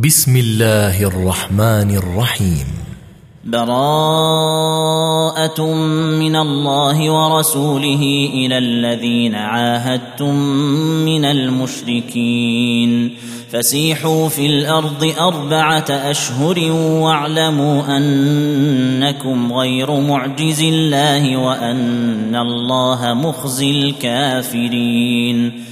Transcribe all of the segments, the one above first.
بسم الله الرحمن الرحيم. براءة من الله ورسوله إلى الذين عاهدتم من المشركين. فسيحوا في الأرض أربعة أشهر واعلموا أنكم غير معجز الله وأن الله مخزي الكافرين.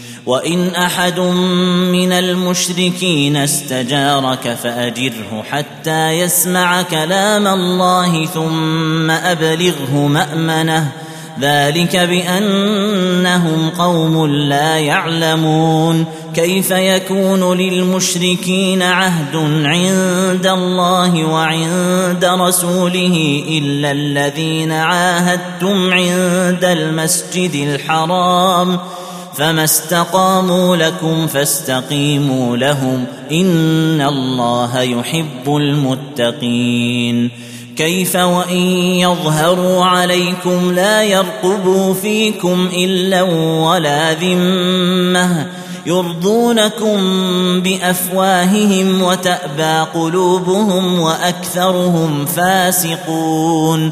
وإن أحد من المشركين استجارك فأجره حتى يسمع كلام الله ثم أبلغه مأمنه. ذلك بأنهم قوم لا يعلمون. كيف يكون للمشركين عهد عند الله وعند رسوله إلا الذين عاهدتم عند المسجد الحرام؟ فما استقاموا لكم فاستقيموا لهم ان الله يحب المتقين كيف وان يظهروا عليكم لا يرقبوا فيكم الا ولا ذمه يرضونكم بافواههم وتابى قلوبهم واكثرهم فاسقون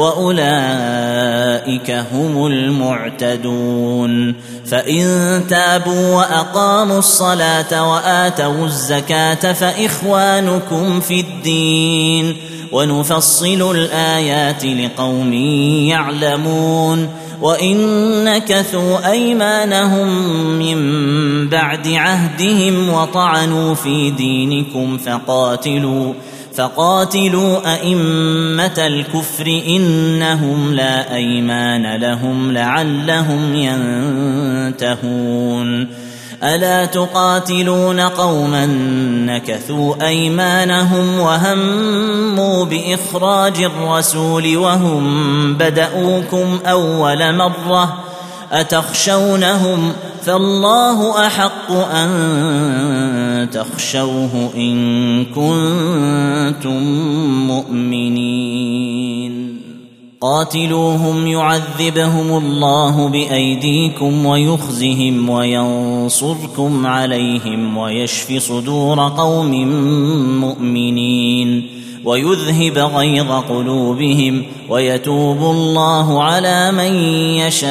وأولئك هم المعتدون. فإن تابوا وأقاموا الصلاة وآتوا الزكاة فإخوانكم في الدين. ونفصل الآيات لقوم يعلمون. وإن نكثوا أيمانهم من بعد عهدهم وطعنوا في دينكم فقاتلوا فقاتلوا أئمة الكفر إنهم لا أيمان لهم لعلهم ينتهون. ألا تقاتلون قوما نكثوا أيمانهم وهموا بإخراج الرسول وهم بدأوكم أول مرة أتخشونهم فالله أحق أن تخشوه إن كنتم مؤمنين. قاتلوهم يعذبهم الله بأيديكم ويخزهم وينصركم عليهم ويشف صدور قوم مؤمنين. ويذهب غيظ قلوبهم ويتوب الله على من يشاء.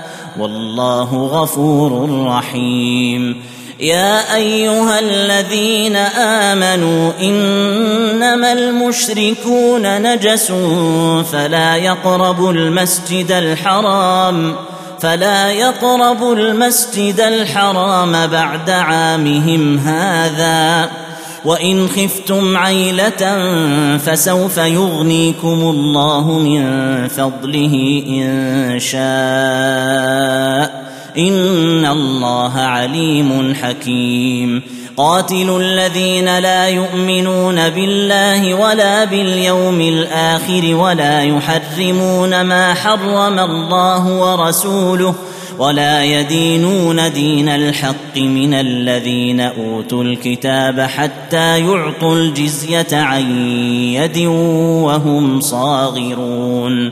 والله غفور رحيم. يا أيها الذين آمنوا إنما المشركون نجس فلا يقربوا المسجد الحرام فلا يقربوا المسجد الحرام بعد عامهم هذا. وان خفتم عيله فسوف يغنيكم الله من فضله ان شاء ان الله عليم حكيم قاتلوا الذين لا يؤمنون بالله ولا باليوم الآخر ولا يحرمون ما حرم الله ورسوله ولا يدينون دين الحق من الذين أوتوا الكتاب حتى يعطوا الجزية عن يد وهم صاغرون.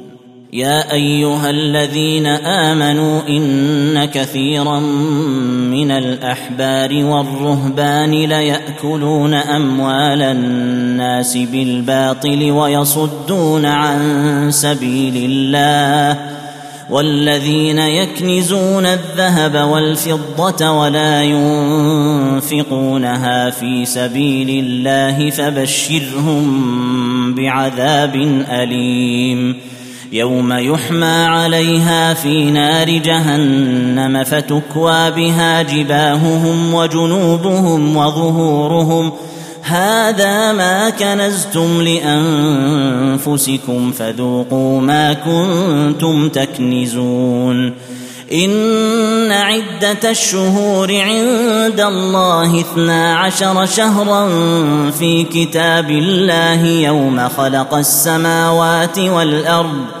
يا أيها الذين آمنوا إن كثيرا من الأحبار والرهبان ليأكلون أموال الناس بالباطل ويصدون عن سبيل الله والذين يكنزون الذهب والفضة ولا ينفقونها في سبيل الله فبشرهم بعذاب أليم يوم يحمى عليها في نار جهنم فتكوى بها جباههم وجنوبهم وظهورهم. هذا ما كنزتم لأنفسكم فذوقوا ما كنتم تكنزون. إن عدة الشهور عند الله اثنا عشر شهرا في كتاب الله يوم خلق السماوات والأرض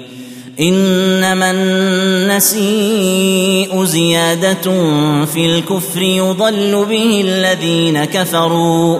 إنما النسيء زيادة في الكفر يضل به الذين كفروا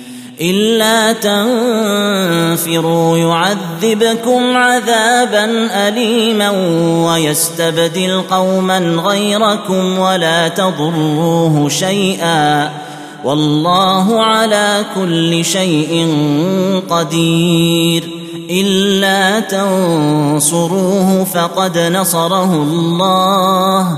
إلا تنفروا يعذبكم عذابا اليما ويستبدل قوما غيركم ولا تضروه شيئا والله على كل شيء قدير إلا تنصروه فقد نصره الله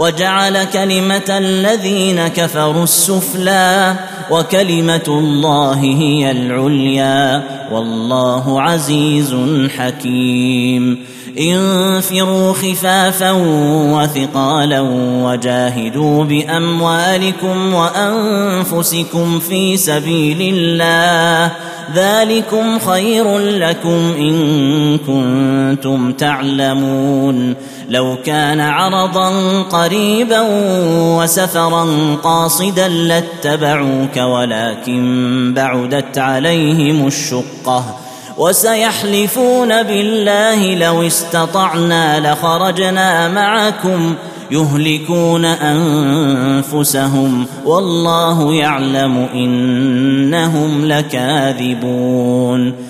وجعل كلمة الذين كفروا السفلى وكلمة الله هي العليا والله عزيز حكيم. انفروا خفافا وثقالا وجاهدوا بأموالكم وأنفسكم في سبيل الله. ذلكم خير لكم إن كنتم تعلمون. لو كان عرضا قريبا وسفرا قاصدا لاتبعوك ولكن بعدت عليهم الشقة. وسيحلفون بالله لو استطعنا لخرجنا معكم يهلكون أنفسهم والله يعلم إنهم لكاذبون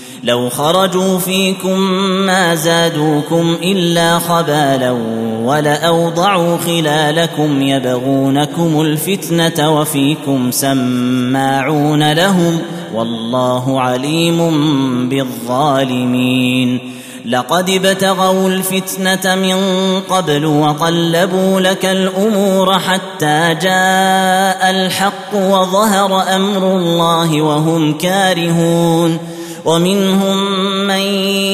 لو خرجوا فيكم ما زادوكم إلا خبالا ولأوضعوا خلالكم يبغونكم الفتنة وفيكم سماعون لهم والله عليم بالظالمين. لقد ابتغوا الفتنة من قبل وقلبوا لك الأمور حتى جاء الحق وظهر أمر الله وهم كارهون. ومنهم من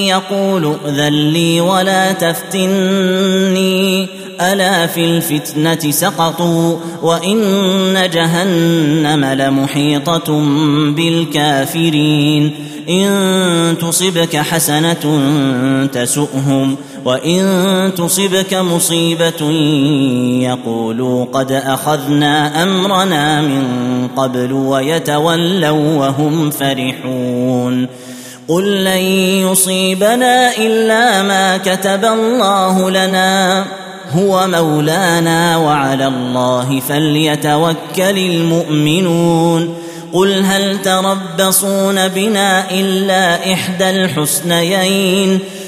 يقول ائذن لي ولا تفتني. ألا في الفتنة سقطوا وإن جهنم لمحيطة بالكافرين. إن تصبك حسنة تسؤهم وإن تصبك مصيبة يقولوا قد أخذنا أمرنا من قبل ويتولوا وهم فرحون قل لن يصيبنا إلا ما كتب الله لنا هو مولانا وعلى الله فليتوكل المؤمنون قل هل تربصون بنا إلا إحدى الحسنيين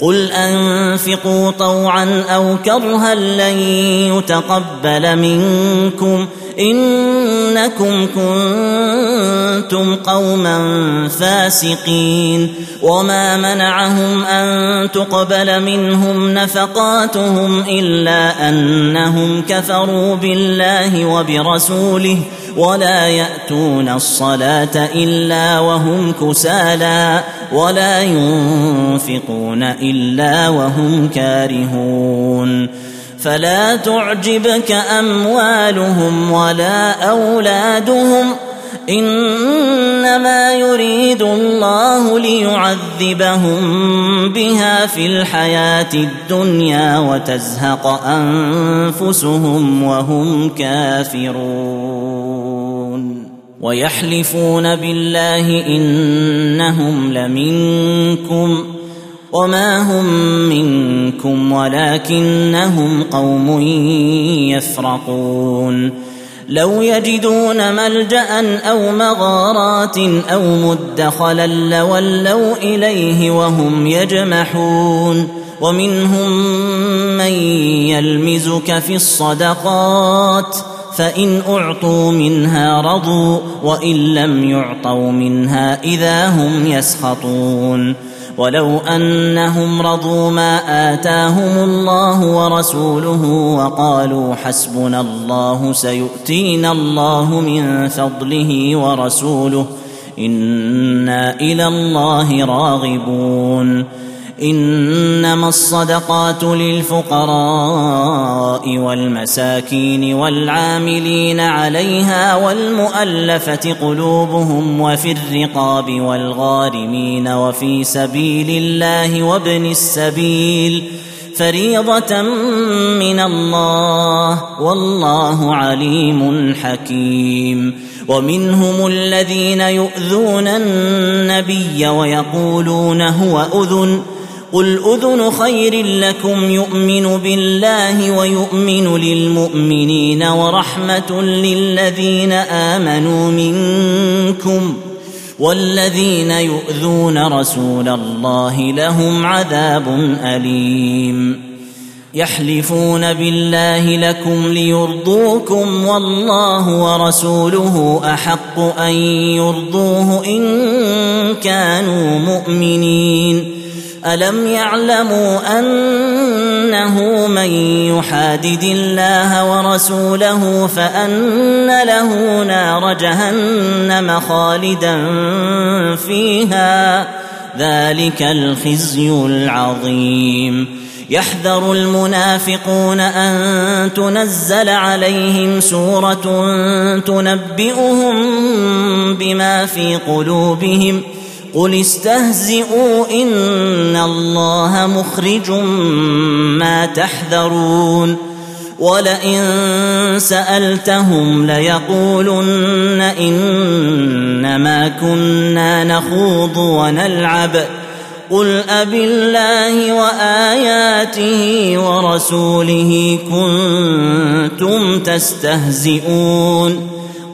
قل أنفقوا طوعا أو كرها لن يتقبل منكم إنكم كنتم قوما فاسقين وما منعهم أن تقبل منهم نفقاتهم إلا أنهم كفروا بالله وبرسوله ولا يأتون الصلاة إلا وهم كسالى ولا ينفقون إلا وهم كارهون. فلا تعجبك أموالهم ولا أولادهم. إنما يريد الله ليعذبهم بها في الحياة الدنيا وتزهق أنفسهم وهم كافرون. ويحلفون بالله إنهم لمنكم وما هم منكم ولكنهم قوم يفرقون لو يجدون ملجأ أو مغارات أو مدخلا لولوا إليه وهم يجمحون ومنهم من يلمزك في الصدقات فإن أعطوا منها رضوا وإن لم يعطوا منها إذا هم يسخطون. ولو أنهم رضوا ما آتاهم الله ورسوله وقالوا حسبنا الله سيؤتينا الله من فضله ورسوله إنا إلى الله راغبون. إنما الصدقات للفقراء والمساكين والعاملين عليها والمؤلفة قلوبهم وفي الرقاب والغارمين وفي سبيل الله وابن السبيل فريضة من الله والله عليم حكيم ومنهم الذين يؤذون النبي ويقولون هو أذن قل اذن خير لكم يؤمن بالله ويؤمن للمؤمنين ورحمه للذين امنوا منكم والذين يؤذون رسول الله لهم عذاب اليم يحلفون بالله لكم ليرضوكم والله ورسوله احق ان يرضوه ان كانوا مؤمنين الم يعلموا انه من يحادد الله ورسوله فان له نار جهنم خالدا فيها ذلك الخزي العظيم يحذر المنافقون ان تنزل عليهم سوره تنبئهم بما في قلوبهم قل استهزئوا ان الله مخرج ما تحذرون ولئن سالتهم ليقولن انما كنا نخوض ونلعب قل أب الله وآياته ورسوله كنتم تستهزئون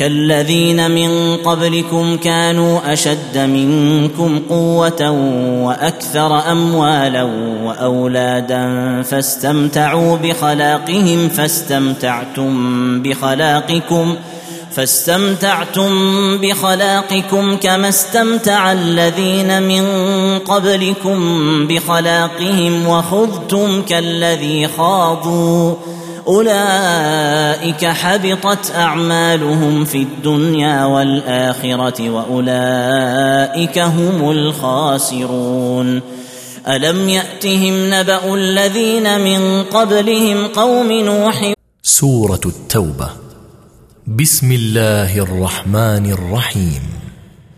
كالذين من قبلكم كانوا أشد منكم قوة وأكثر أموالا وأولادا فاستمتعوا بخلاقهم فاستمتعتم بخلاقكم فاستمتعتم بخلاقكم كما استمتع الذين من قبلكم بخلاقهم وخذتم كالذي خاضوا أولئك حبطت أعمالهم في الدنيا والآخرة وأولئك هم الخاسرون. ألم يأتهم نبأ الذين من قبلهم قوم نوح؟ سورة التوبة. بسم الله الرحمن الرحيم.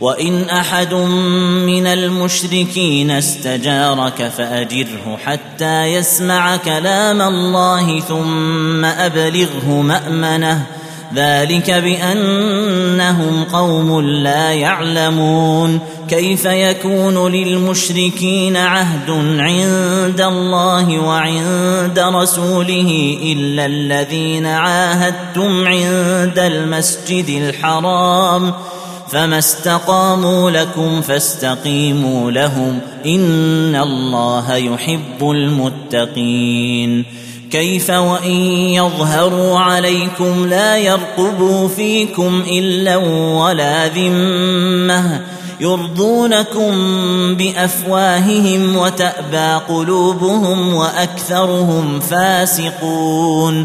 وإن أحد من المشركين استجارك فأجره حتى يسمع كلام الله ثم أبلغه مأمنه. ذلك بأنهم قوم لا يعلمون. كيف يكون للمشركين عهد عند الله وعند رسوله إلا الذين عاهدتم عند المسجد الحرام؟ فما استقاموا لكم فاستقيموا لهم ان الله يحب المتقين كيف وان يظهروا عليكم لا يرقبوا فيكم الا ولا ذمه يرضونكم بافواههم وتابى قلوبهم واكثرهم فاسقون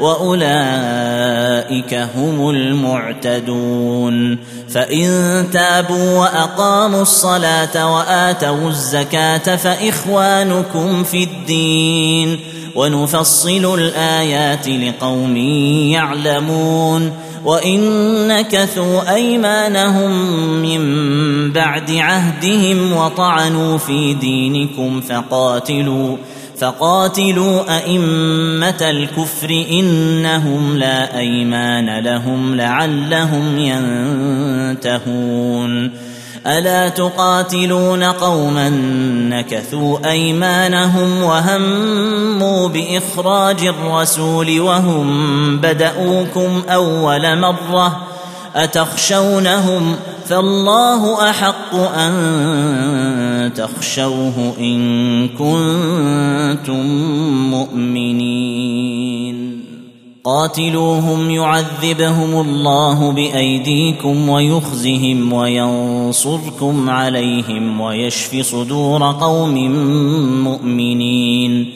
وأولئك هم المعتدون. فإن تابوا وأقاموا الصلاة وآتوا الزكاة فإخوانكم في الدين. ونفصل الآيات لقوم يعلمون. وان نكثوا أيمانهم من بعد عهدهم وطعنوا في دينكم فقاتلوا فقاتلوا أئمة الكفر إنهم لا أيمان لهم لعلهم ينتهون. ألا تقاتلون قوما نكثوا أيمانهم وهموا بإخراج الرسول وهم بدأوكم أول مرة أتخشونهم فالله أحق أن تخشوه إن كنتم مؤمنين. قاتلوهم يعذبهم الله بأيديكم ويخزهم وينصركم عليهم ويشف صدور قوم مؤمنين.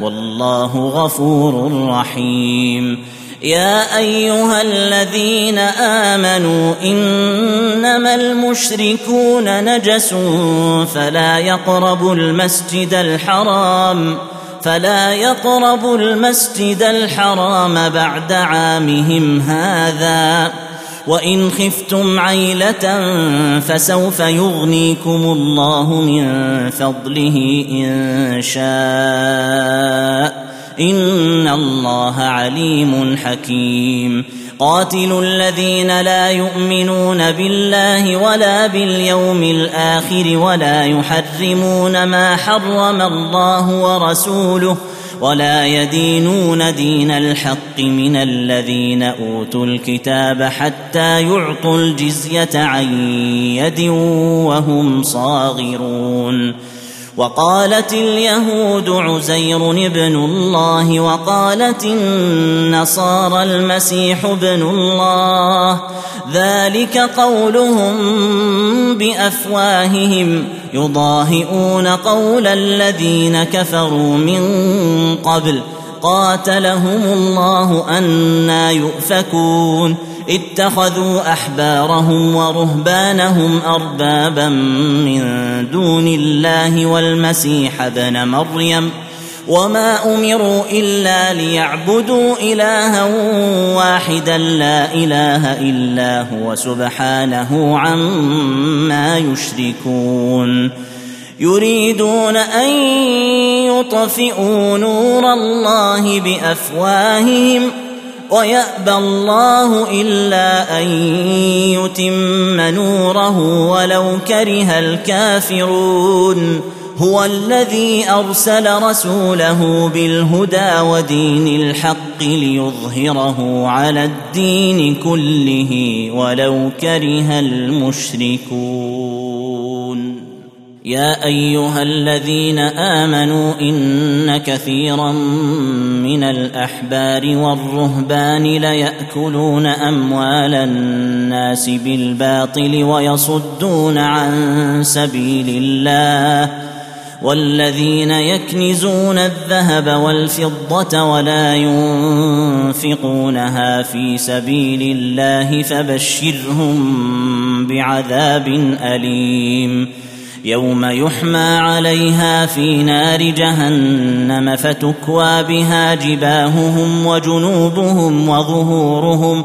والله غفور رحيم. يا أيها الذين آمنوا إنما المشركون نجس فلا يقربوا المسجد الحرام فلا يقربوا المسجد الحرام بعد عامهم هذا. وان خفتم عيله فسوف يغنيكم الله من فضله ان شاء ان الله عليم حكيم قاتلوا الذين لا يؤمنون بالله ولا باليوم الآخر ولا يحرمون ما حرم الله ورسوله ولا يدينون دين الحق من الذين أوتوا الكتاب حتى يعطوا الجزية عن يد وهم صاغرون. وقالت اليهود عزير ابن الله وقالت النصارى المسيح ابن الله ذلك قولهم بأفواههم. يضاهئون قول الذين كفروا من قبل. قاتلهم الله أنا يؤفكون. اتخذوا أحبارهم ورهبانهم أربابا من دون الله والمسيح ابن مريم. وما امروا الا ليعبدوا الها واحدا لا اله الا هو سبحانه عما يشركون يريدون ان يطفئوا نور الله بافواههم ويابى الله الا ان يتم نوره ولو كره الكافرون هو الذي أرسل رسوله بالهدى ودين الحق ليظهره على الدين كله ولو كره المشركون. يا أيها الذين آمنوا إن كثيرا من الأحبار والرهبان ليأكلون أموال الناس بالباطل ويصدون عن سبيل الله والذين يكنزون الذهب والفضة ولا ينفقونها في سبيل الله فبشرهم بعذاب أليم. يوم يحمى عليها في نار جهنم فتكوى بها جباههم وجنوبهم وظهورهم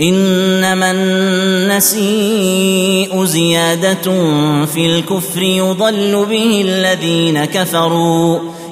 إنما النسيء زيادة في الكفر يضل به الذين كفروا.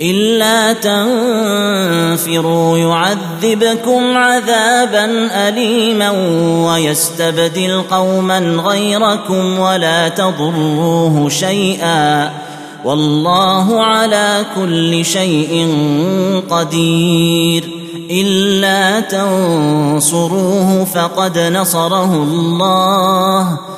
إلا تنفروا يعذبكم عذابا اليما ويستبدل قوما غيركم ولا تضروه شيئا والله على كل شيء قدير إلا تنصروه فقد نصره الله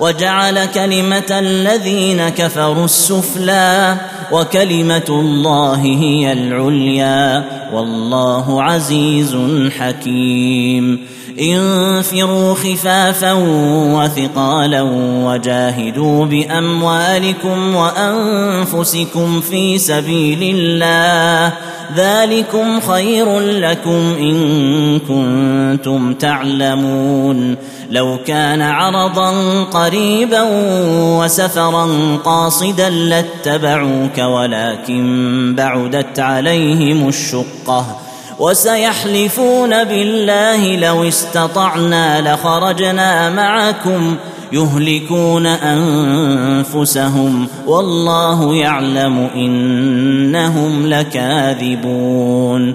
وجعل كلمة الذين كفروا السفلى وكلمة الله هي العليا والله عزيز حكيم. انفروا خفافا وثقالا وجاهدوا بأموالكم وأنفسكم في سبيل الله ذلكم خير لكم إن كنتم تعلمون. لو كان عرضا قريبا وسفرا قاصدا لاتبعوك ولكن بعدت عليهم الشقة. وسيحلفون بالله لو استطعنا لخرجنا معكم. يهلكون أنفسهم والله يعلم إنهم لكاذبون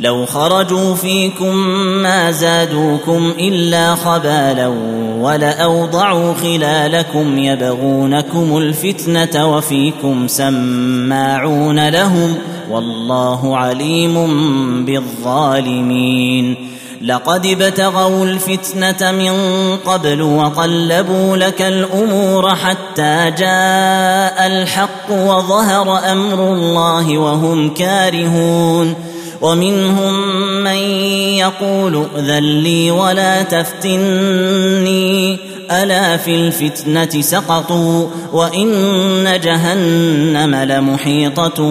لو خرجوا فيكم ما زادوكم إلا خبالا ولأوضعوا خلالكم يبغونكم الفتنة وفيكم سماعون لهم والله عليم بالظالمين. لقد ابتغوا الفتنة من قبل وقلبوا لك الأمور حتى جاء الحق وظهر أمر الله وهم كارهون. ومنهم من يقول ائذن لي ولا تفتني ألا في الفتنة سقطوا وإن جهنم لمحيطة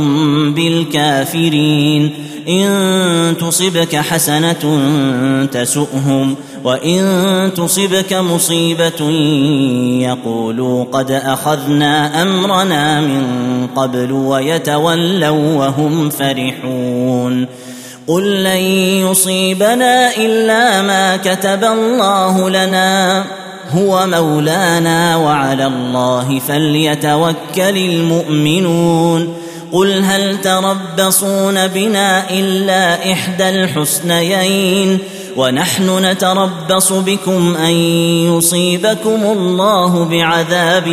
بالكافرين. إن تصبك حسنة تسؤهم وإن تصبك مصيبة يقولوا قد أخذنا أمرنا من قبل ويتولوا وهم فرحون. قل لن يصيبنا إلا ما كتب الله لنا. هو مولانا وعلى الله فليتوكل المؤمنون. قل هل تربصون بنا إلا إحدى الحسنيين؟ ونحن نتربص بكم أن يصيبكم الله بعذاب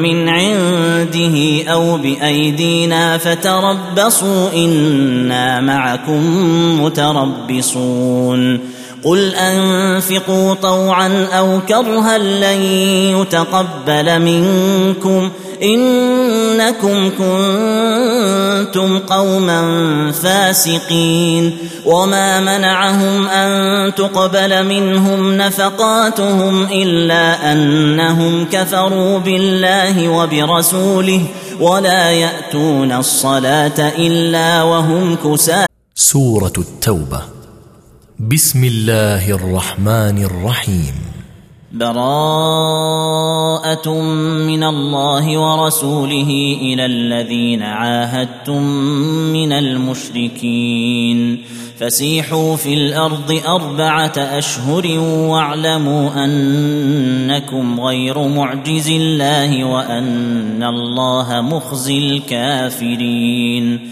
من عنده أو بأيدينا فتربصوا إنا معكم متربصون. قل أنفقوا طوعا أو كرها لن يتقبل منكم إنكم كنتم قوما فاسقين وما منعهم أن تقبل منهم نفقاتهم إلا أنهم كفروا بالله وبرسوله ولا يأتون الصلاة إلا وهم كسالى سورة التوبة بسم الله الرحمن الرحيم براءة من الله ورسوله إلى الذين عاهدتم من المشركين فسيحوا في الأرض أربعة أشهر واعلموا أنكم غير معجز الله وأن الله مخزي الكافرين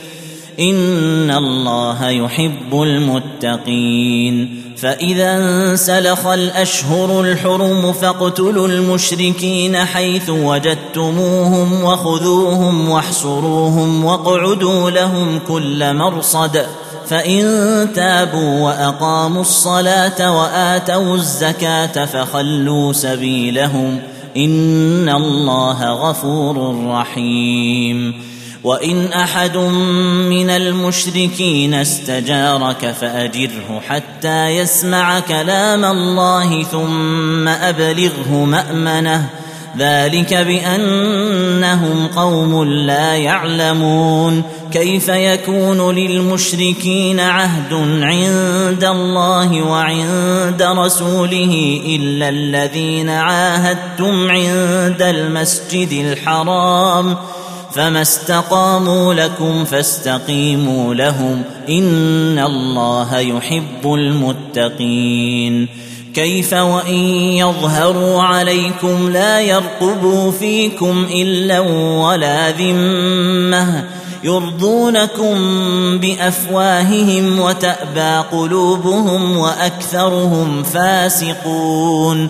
ان الله يحب المتقين فاذا انسلخ الأشهر الحرم فاقتلوا المشركين حيث وجدتموهم وخذوهم واحصروهم واقعدوا لهم كل مرصد فإن تابوا وأقاموا الصلاة وآتوا الزكاة فخلوا سبيلهم ان الله غفور رحيم وإن أحد من المشركين استجارك فأجره حتى يسمع كلام الله ثم أبلغه مأمنه. ذلك بأنهم قوم لا يعلمون. كيف يكون للمشركين عهد عند الله وعند رسوله إلا الذين عاهدتم عند المسجد الحرام؟ فما استقاموا لكم فاستقيموا لهم ان الله يحب المتقين كيف وان يظهروا عليكم لا يرقبوا فيكم الا ولا ذمه يرضونكم بافواههم وتابى قلوبهم واكثرهم فاسقون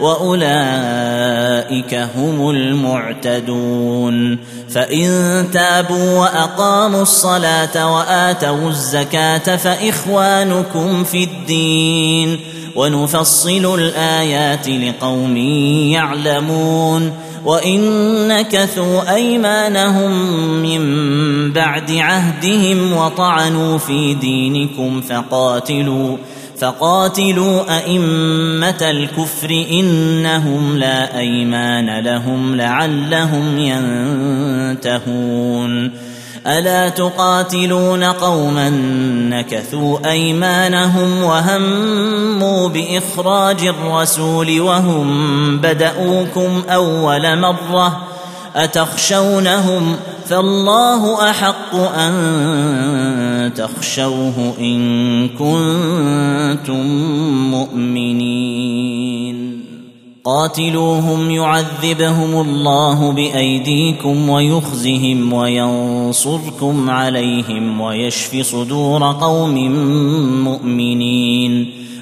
وأولئك هم المعتدون. فإن تابوا وأقاموا الصلاة وآتوا الزكاة فإخوانكم في الدين. ونفصل الآيات لقوم يعلمون. وان نكثوا أيمانهم من بعد عهدهم وطعنوا في دينكم فقاتلوا فقاتلوا أئمة الكفر إنهم لا أيمان لهم لعلهم ينتهون. ألا تقاتلون قوما نكثوا أيمانهم وهموا بإخراج الرسول وهم بدأوكم أول مرة أتخشونهم فالله أحق أن تخشوه إن كنتم مؤمنين. قاتلوهم يعذبهم الله بأيديكم ويخزهم وينصركم عليهم ويشف صدور قوم مؤمنين.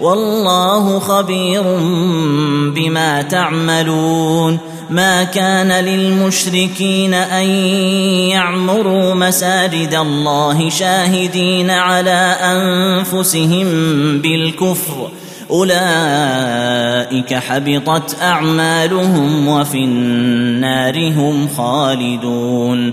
والله خبير بما تعملون. ما كان للمشركين أن يعمروا مساجد الله شاهدين على أنفسهم بالكفر. أولئك حبطت أعمالهم وفي النار هم خالدون.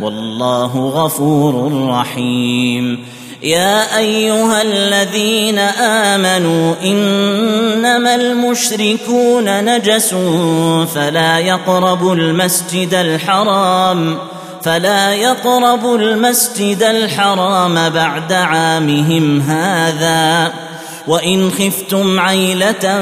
والله غفور رحيم. يا أيها الذين آمنوا إنما المشركون نجس فلا يقربوا المسجد الحرام فلا يقربوا المسجد الحرام بعد عامهم هذا. وان خفتم عيله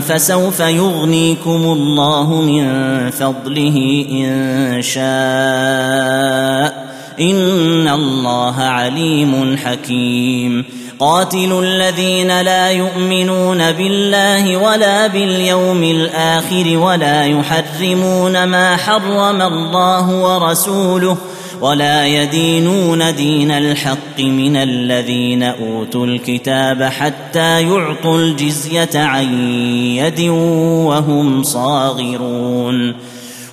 فسوف يغنيكم الله من فضله ان شاء ان الله عليم حكيم قاتلوا الذين لا يؤمنون بالله ولا باليوم الآخر ولا يحرمون ما حرم الله ورسوله ولا يدينون دين الحق من الذين أوتوا الكتاب حتى يعطوا الجزية عن يد وهم صاغرون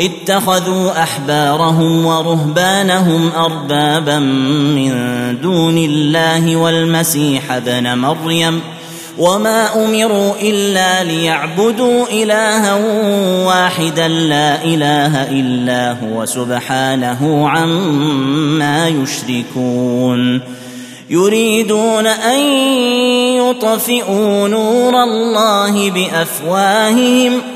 اتخذوا أحبارهم ورهبانهم أربابا من دون الله والمسيح ابن مريم وما أمروا إلا ليعبدوا إلها واحدا لا إله إلا هو سبحانه عما يشركون يريدون أن يطفئوا نور الله بأفواههم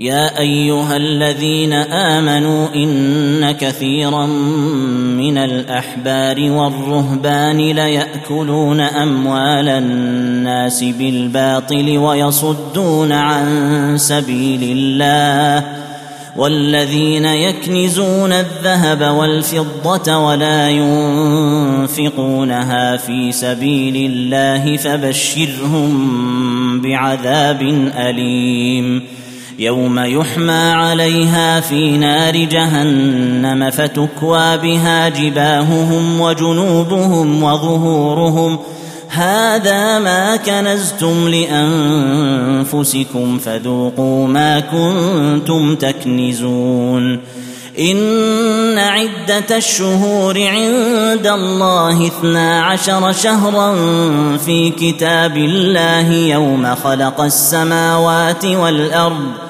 يا أيها الذين آمنوا إن كثيرا من الأحبار والرهبان ليأكلون أموال الناس بالباطل ويصدون عن سبيل الله والذين يكنزون الذهب والفضة ولا ينفقونها في سبيل الله فبشرهم بعذاب أليم يوم يحمى عليها في نار جهنم فتكوى بها جباههم وجنوبهم وظهورهم. هذا ما كنزتم لأنفسكم فذوقوا ما كنتم تكنزون. إن عدة الشهور عند الله اثنا عشر شهرا في كتاب الله يوم خلق السماوات والأرض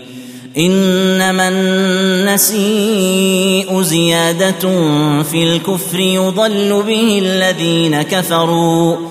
إنما النسيء زيادة في الكفر يضل به الذين كفروا.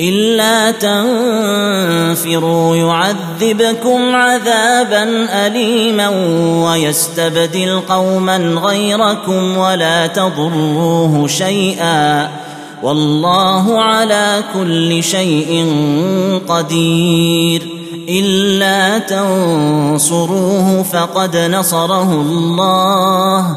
إلا تنفروا يعذبكم عذابا اليما ويستبدل قوما غيركم ولا تضروه شيئا والله على كل شيء قدير إلا تنصروه فقد نصره الله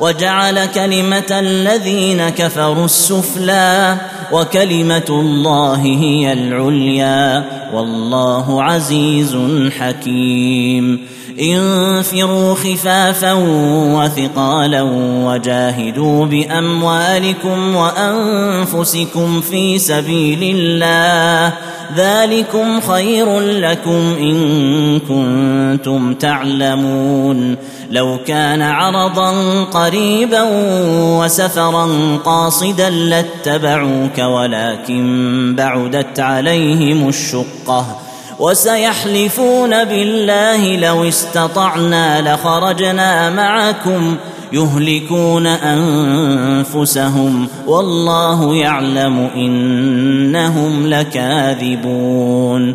وجعل كلمة الذين كفروا السفلى وكلمة الله هي العليا والله عزيز حكيم. انفروا خفافا وثقالا وجاهدوا بأموالكم وأنفسكم في سبيل الله ذلكم خير لكم إن كنتم تعلمون. لو كان عرضا قريبا وسفرا قاصدا لاتبعوك ولكن بعدت عليهم الشقة. وسيحلفون بالله لو استطعنا لخرجنا معكم. يهلكون أنفسهم والله يعلم إنهم لكاذبون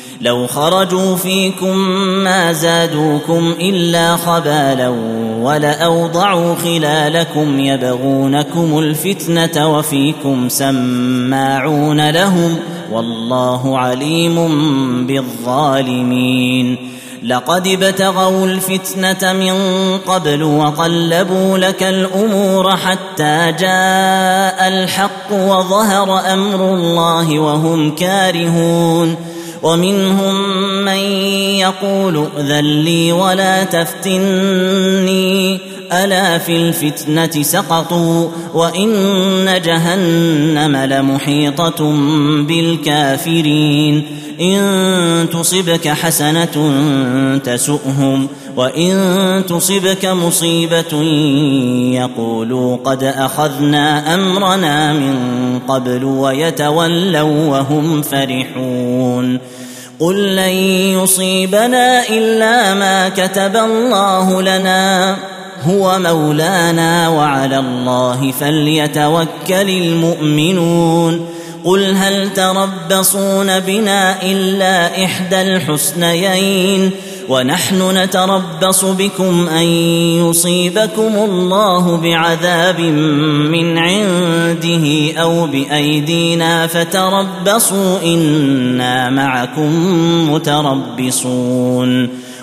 لو خرجوا فيكم ما زادوكم إلا خبالا ولأوضعوا خلالكم يبغونكم الفتنة وفيكم سماعون لهم والله عليم بالظالمين. لقد ابتغوا الفتنة من قبل وقلبوا لك الأمور حتى جاء الحق وظهر أمر الله وهم كارهون. ومنهم من يقول ائذن لي ولا تفتني ألا في الفتنة سقطوا وإن جهنم لمحيطة بالكافرين. إن تصبك حسنة تسؤهم وإن تصبك مصيبة يقولوا قد أخذنا أمرنا من قبل ويتولوا وهم فرحون. قل لن يصيبنا إلا ما كتب الله لنا. هو مولانا وعلى الله فليتوكل المؤمنون. قل هل تربصون بنا إلا إحدى الحسنيين؟ ونحن نتربص بكم أن يصيبكم الله بعذاب من عنده أو بأيدينا فتربصوا إنا معكم متربصون.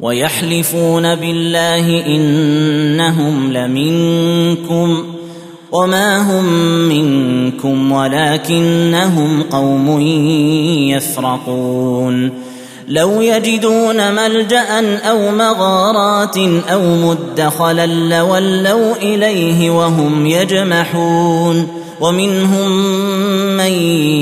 ويحلفون بالله إنهم لمنكم وما هم منكم ولكنهم قوم يفرقون لو يجدون ملجأ أو مغارات أو مدخلا لولوا إليه وهم يجمحون ومنهم من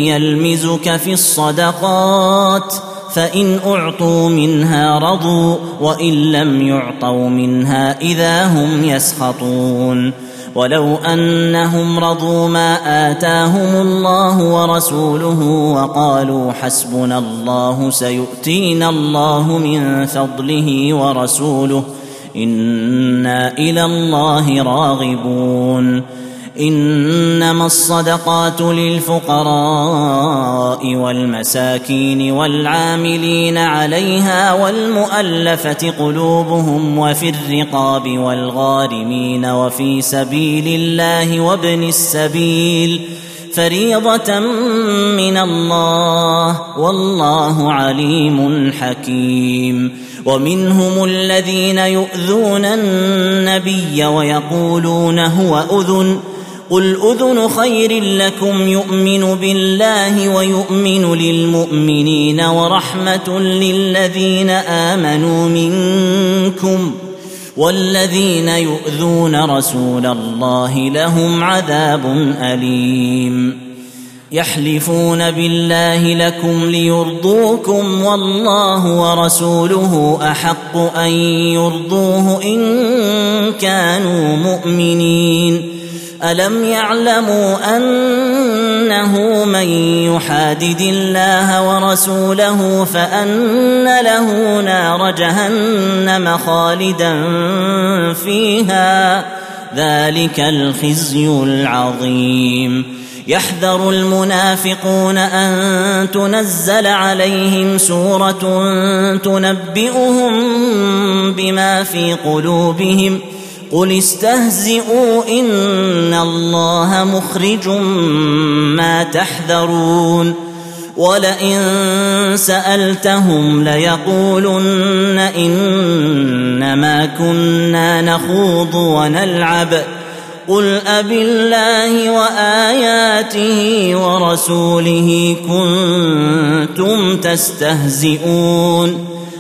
يلمزك في الصدقات فإن أعطوا منها رضوا وإن لم يعطوا منها إذا هم يسخطون. ولو أنهم رضوا ما آتاهم الله ورسوله وقالوا حسبنا الله سيؤتينا الله من فضله ورسوله إنا إلى الله راغبون. إنما الصدقات للفقراء والمساكين والعاملين عليها والمؤلفة قلوبهم وفي الرقاب والغارمين وفي سبيل الله وابن السبيل فريضة من الله والله عليم حكيم ومنهم الذين يؤذون النبي ويقولون هو أذن قل اذن خير لكم يؤمن بالله ويؤمن للمؤمنين ورحمه للذين امنوا منكم والذين يؤذون رسول الله لهم عذاب اليم يحلفون بالله لكم ليرضوكم والله ورسوله احق ان يرضوه ان كانوا مؤمنين ألم يعلموا أنه من يحادد الله ورسوله فأن له نار جهنم خالدا فيها ذلك الخزي العظيم. يحذر المنافقون أن تنزل عليهم سورة تنبئهم بما في قلوبهم قل استهزئوا ان الله مخرج ما تحذرون ولئن سالتهم ليقولن انما كنا نخوض ونلعب قل أبالله وآياته ورسوله كنتم تستهزئون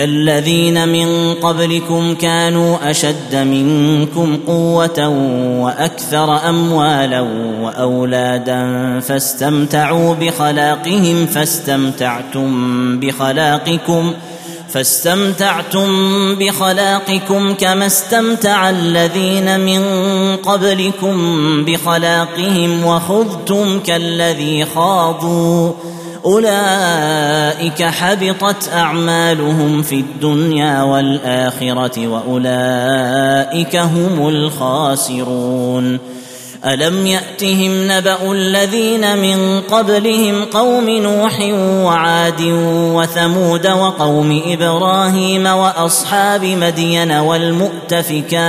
كالذين من قبلكم كانوا أشد منكم قوة وأكثر أموالا وأولادا فاستمتعوا بخلاقهم فاستمتعتم بخلاقكم فاستمتعتم بخلاقكم كما استمتع الذين من قبلكم بخلاقهم وخذتم كالذي خاضوا أولئك حبطت أعمالهم في الدنيا والآخرة وأولئك هم الخاسرون. ألم يأتهم نبأ الذين من قبلهم قوم نوح وعاد وثمود وقوم إبراهيم وأصحاب مدين والمؤتفكات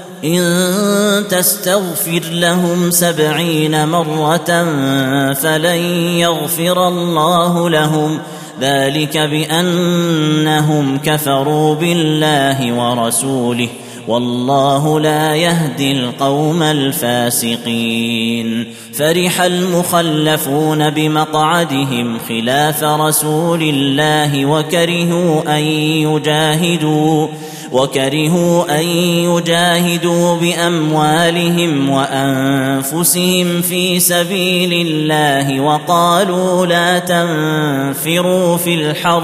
إن تستغفر لهم سبعين مرة فلن يغفر الله لهم. ذلك بأنهم كفروا بالله ورسوله. والله لا يهدي القوم الفاسقين. فرح المخلفون بمقعدهم خلاف رسول الله وكرهوا أن يجاهدوا وكرهوا أن يجاهدوا بأموالهم وأنفسهم في سبيل الله وقالوا لا تنفروا في الحر.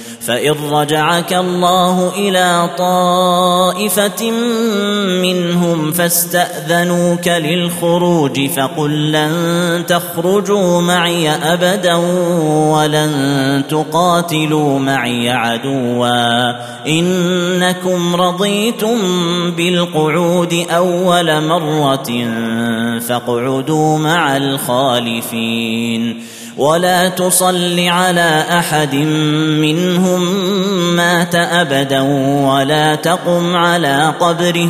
فان رجعك الله إلى طائفه منهم فاستاذنوك للخروج فقل لن تخرجوا معي ابدا ولن تقاتلوا معي عدوا انكم رضيتم بالقعود اول مره فاقعدوا مع الخالفين ولا تصل على أحد منهم مات أبدا ولا تقم على قبره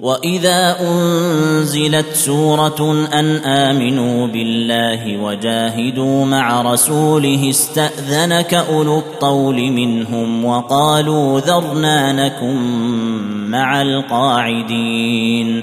واذا انزلت سوره ان امنوا بالله وجاهدوا مع رسوله استاذنك اولو الطول منهم وقالوا ذرنا نكن مع القاعدين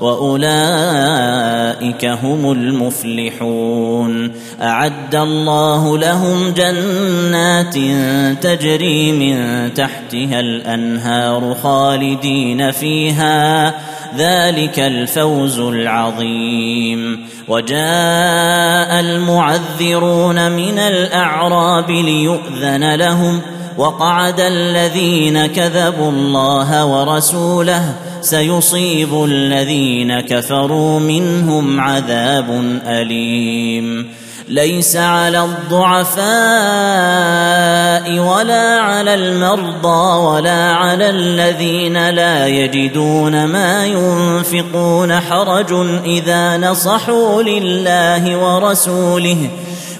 وأولئك هم المفلحون. أعد الله لهم جنات تجري من تحتها الأنهار خالدين فيها. ذلك الفوز العظيم. وجاء المعذرون من الأعراب ليؤذن لهم وقعد الذين كذبوا الله ورسوله سيصيب الذين كفروا منهم عذاب أليم. ليس على الضعفاء ولا على المرضى ولا على الذين لا يجدون ما ينفقون حرج إذا نصحوا لله ورسوله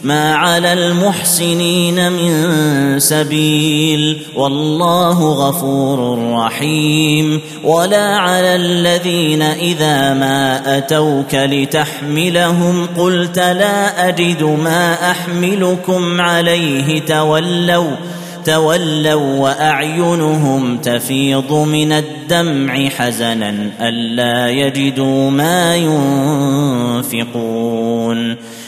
ما على المحسنين من سبيل والله غفور رحيم ولا على الذين إذا ما أتوك لتحملهم قلت لا أجد ما أحملكم عليه تولوا تولوا وأعينهم تفيض من الدمع حزنا ألا يجدوا ما ينفقون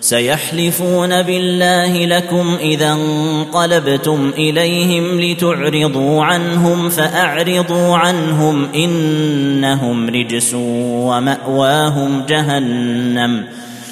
سيحلفون بالله لكم إذا انقلبتم إليهم لتعرضوا عنهم فأعرضوا عنهم إنهم رجس ومأواهم جهنم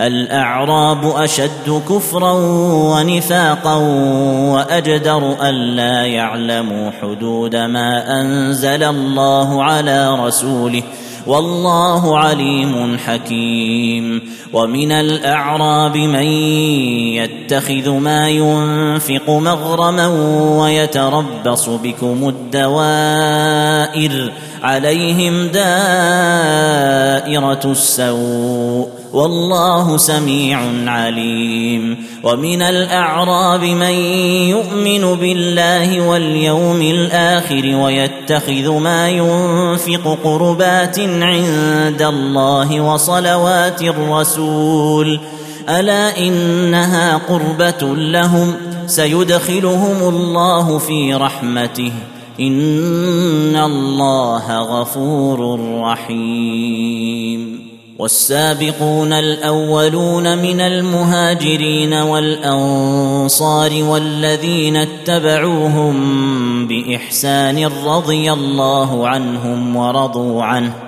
الأعراب أشد كفرا ونفاقا وأجدر الا يعلموا حدود ما أنزل الله على رسوله والله عليم حكيم. ومن الأعراب من يتخذ ما ينفق مغرما ويتربص بكم الدوائر عليهم دائرة السوء. والله سميع عليم. ومن الأعراب من يؤمن بالله واليوم الآخر ويتخذ ما ينفق قربات عند الله وصلوات الرسول. ألا إنها قربة لهم؟ سيدخلهم الله في رحمته. إن الله غفور رحيم. والسابقون الأولون من المهاجرين والأنصار والذين اتبعوهم بإحسان رضي الله عنهم ورضوا عنه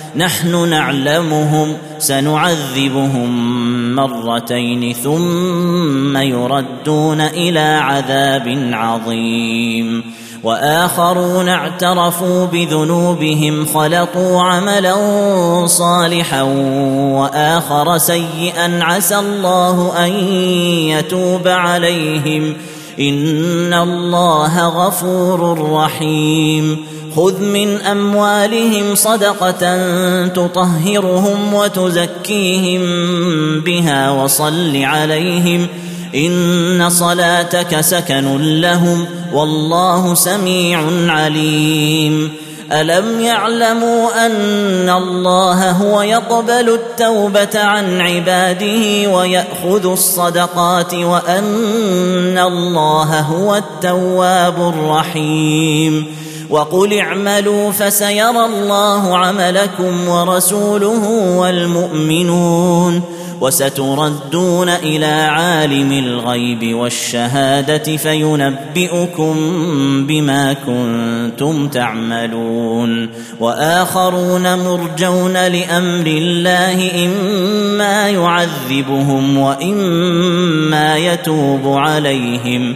نحن نعلمهم سنعذبهم مرتين ثم يردون إلى عذاب عظيم. وآخرون اعترفوا بذنوبهم خلطوا عملا صالحا وآخر سيئا عسى الله أن يتوب عليهم. إن الله غفور رحيم. خذ من اموالهم صدقه تطهرهم وتزكيهم بها وصل عليهم ان صلاتك سكن لهم والله سميع عليم الم يعلموا ان الله هو يقبل التوبه عن عباده وياخذ الصدقات وان الله هو التواب الرحيم وقل اعملوا فسيرى الله عملكم ورسوله والمؤمنون وستردون إلى عالم الغيب والشهادة فينبئكم بما كنتم تعملون وآخرون مرجون لأمر الله إما يعذبهم وإما يتوب عليهم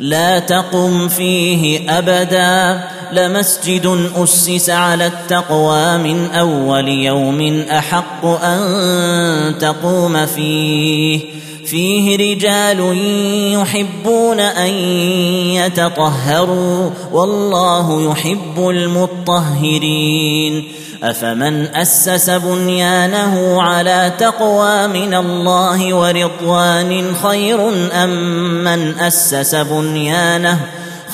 لا تقم فيه أبدا. لمسجد أسس على التقوى من أول يوم أحق أن تقوم فيه. فيه رجال يحبون أن يتطهروا والله يحب المطهرين. أفمن أسس بنيانه على تقوى من الله ورضوان خير أم من أسس بنيانه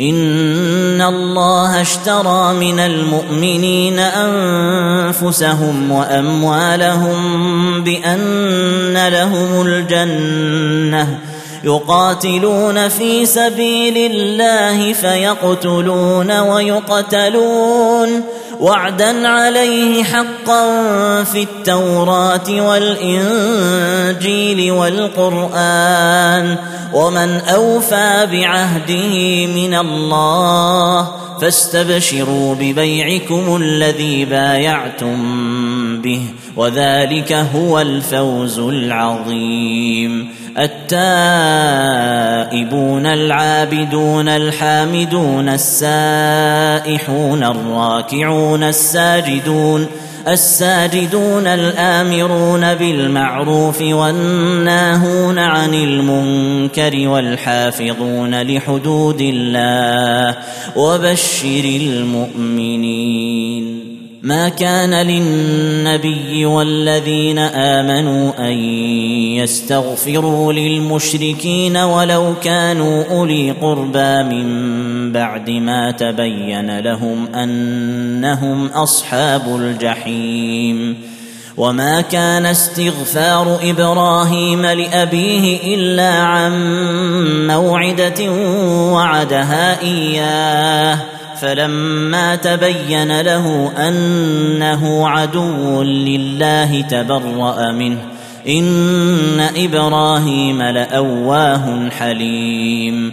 ان الله اشترى من المؤمنين انفسهم واموالهم بان لهم الجنه يقاتلون في سبيل الله فيقتلون ويقتلون وعدا عليه حقا في التوراة والإنجيل والقرآن ومن أوفى بعهده من الله فاستبشروا ببيعكم الذي بايعتم به وذلك هو الفوز العظيم التائبون العابدون الحامدون السائحون الراكعون الساجدون الساجدون الآمرون بالمعروف والناهون عن المنكر والحافظون لحدود الله وبشر المؤمنين ما كان للنبي والذين آمنوا أن يستغفروا للمشركين ولو كانوا أولي قربى من بعد ما تبين لهم أنهم أصحاب الجحيم. وما كان استغفار إبراهيم لأبيه إلا عن موعدة وعدها إياه. فلما تبين له أنه عدو لله تبرأ منه. إن إبراهيم لأواه حليم.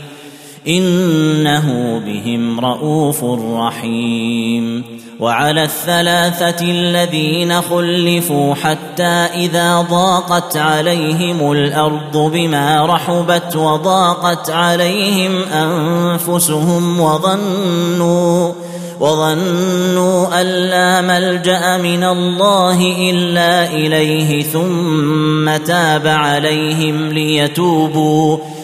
إنه بهم رءوف رحيم وعلى الثلاثة الذين خلفوا حتى إذا ضاقت عليهم الأرض بما رحبت وضاقت عليهم أنفسهم وظنوا وظنوا أن لا ملجأ من الله إلا إليه ثم تاب عليهم ليتوبوا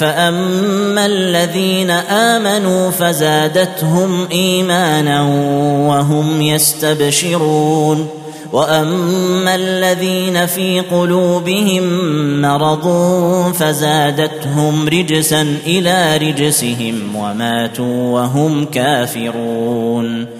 فاما الذين امنوا فزادتهم ايمانا وهم يستبشرون واما الذين في قلوبهم مرض فزادتهم رجسا إلى رجسهم وماتوا وهم كافرون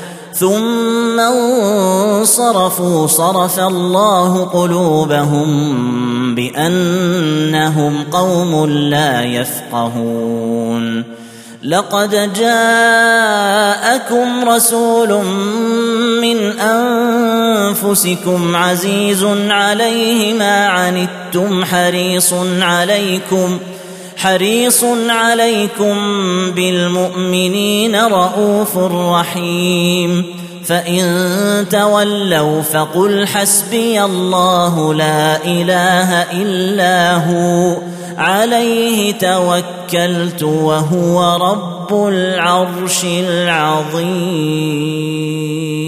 ثم انصرفوا صرف الله قلوبهم بأنهم قوم لا يفقهون. لقد جاءكم رسول من أنفسكم عزيز عليه ما عنتم حريص عليكم حريص عليكم بالمؤمنين رءوف رحيم. فإن تولوا فقل حسبي الله لا إله إلا هو. عليه توكلت وهو رب العرش العظيم.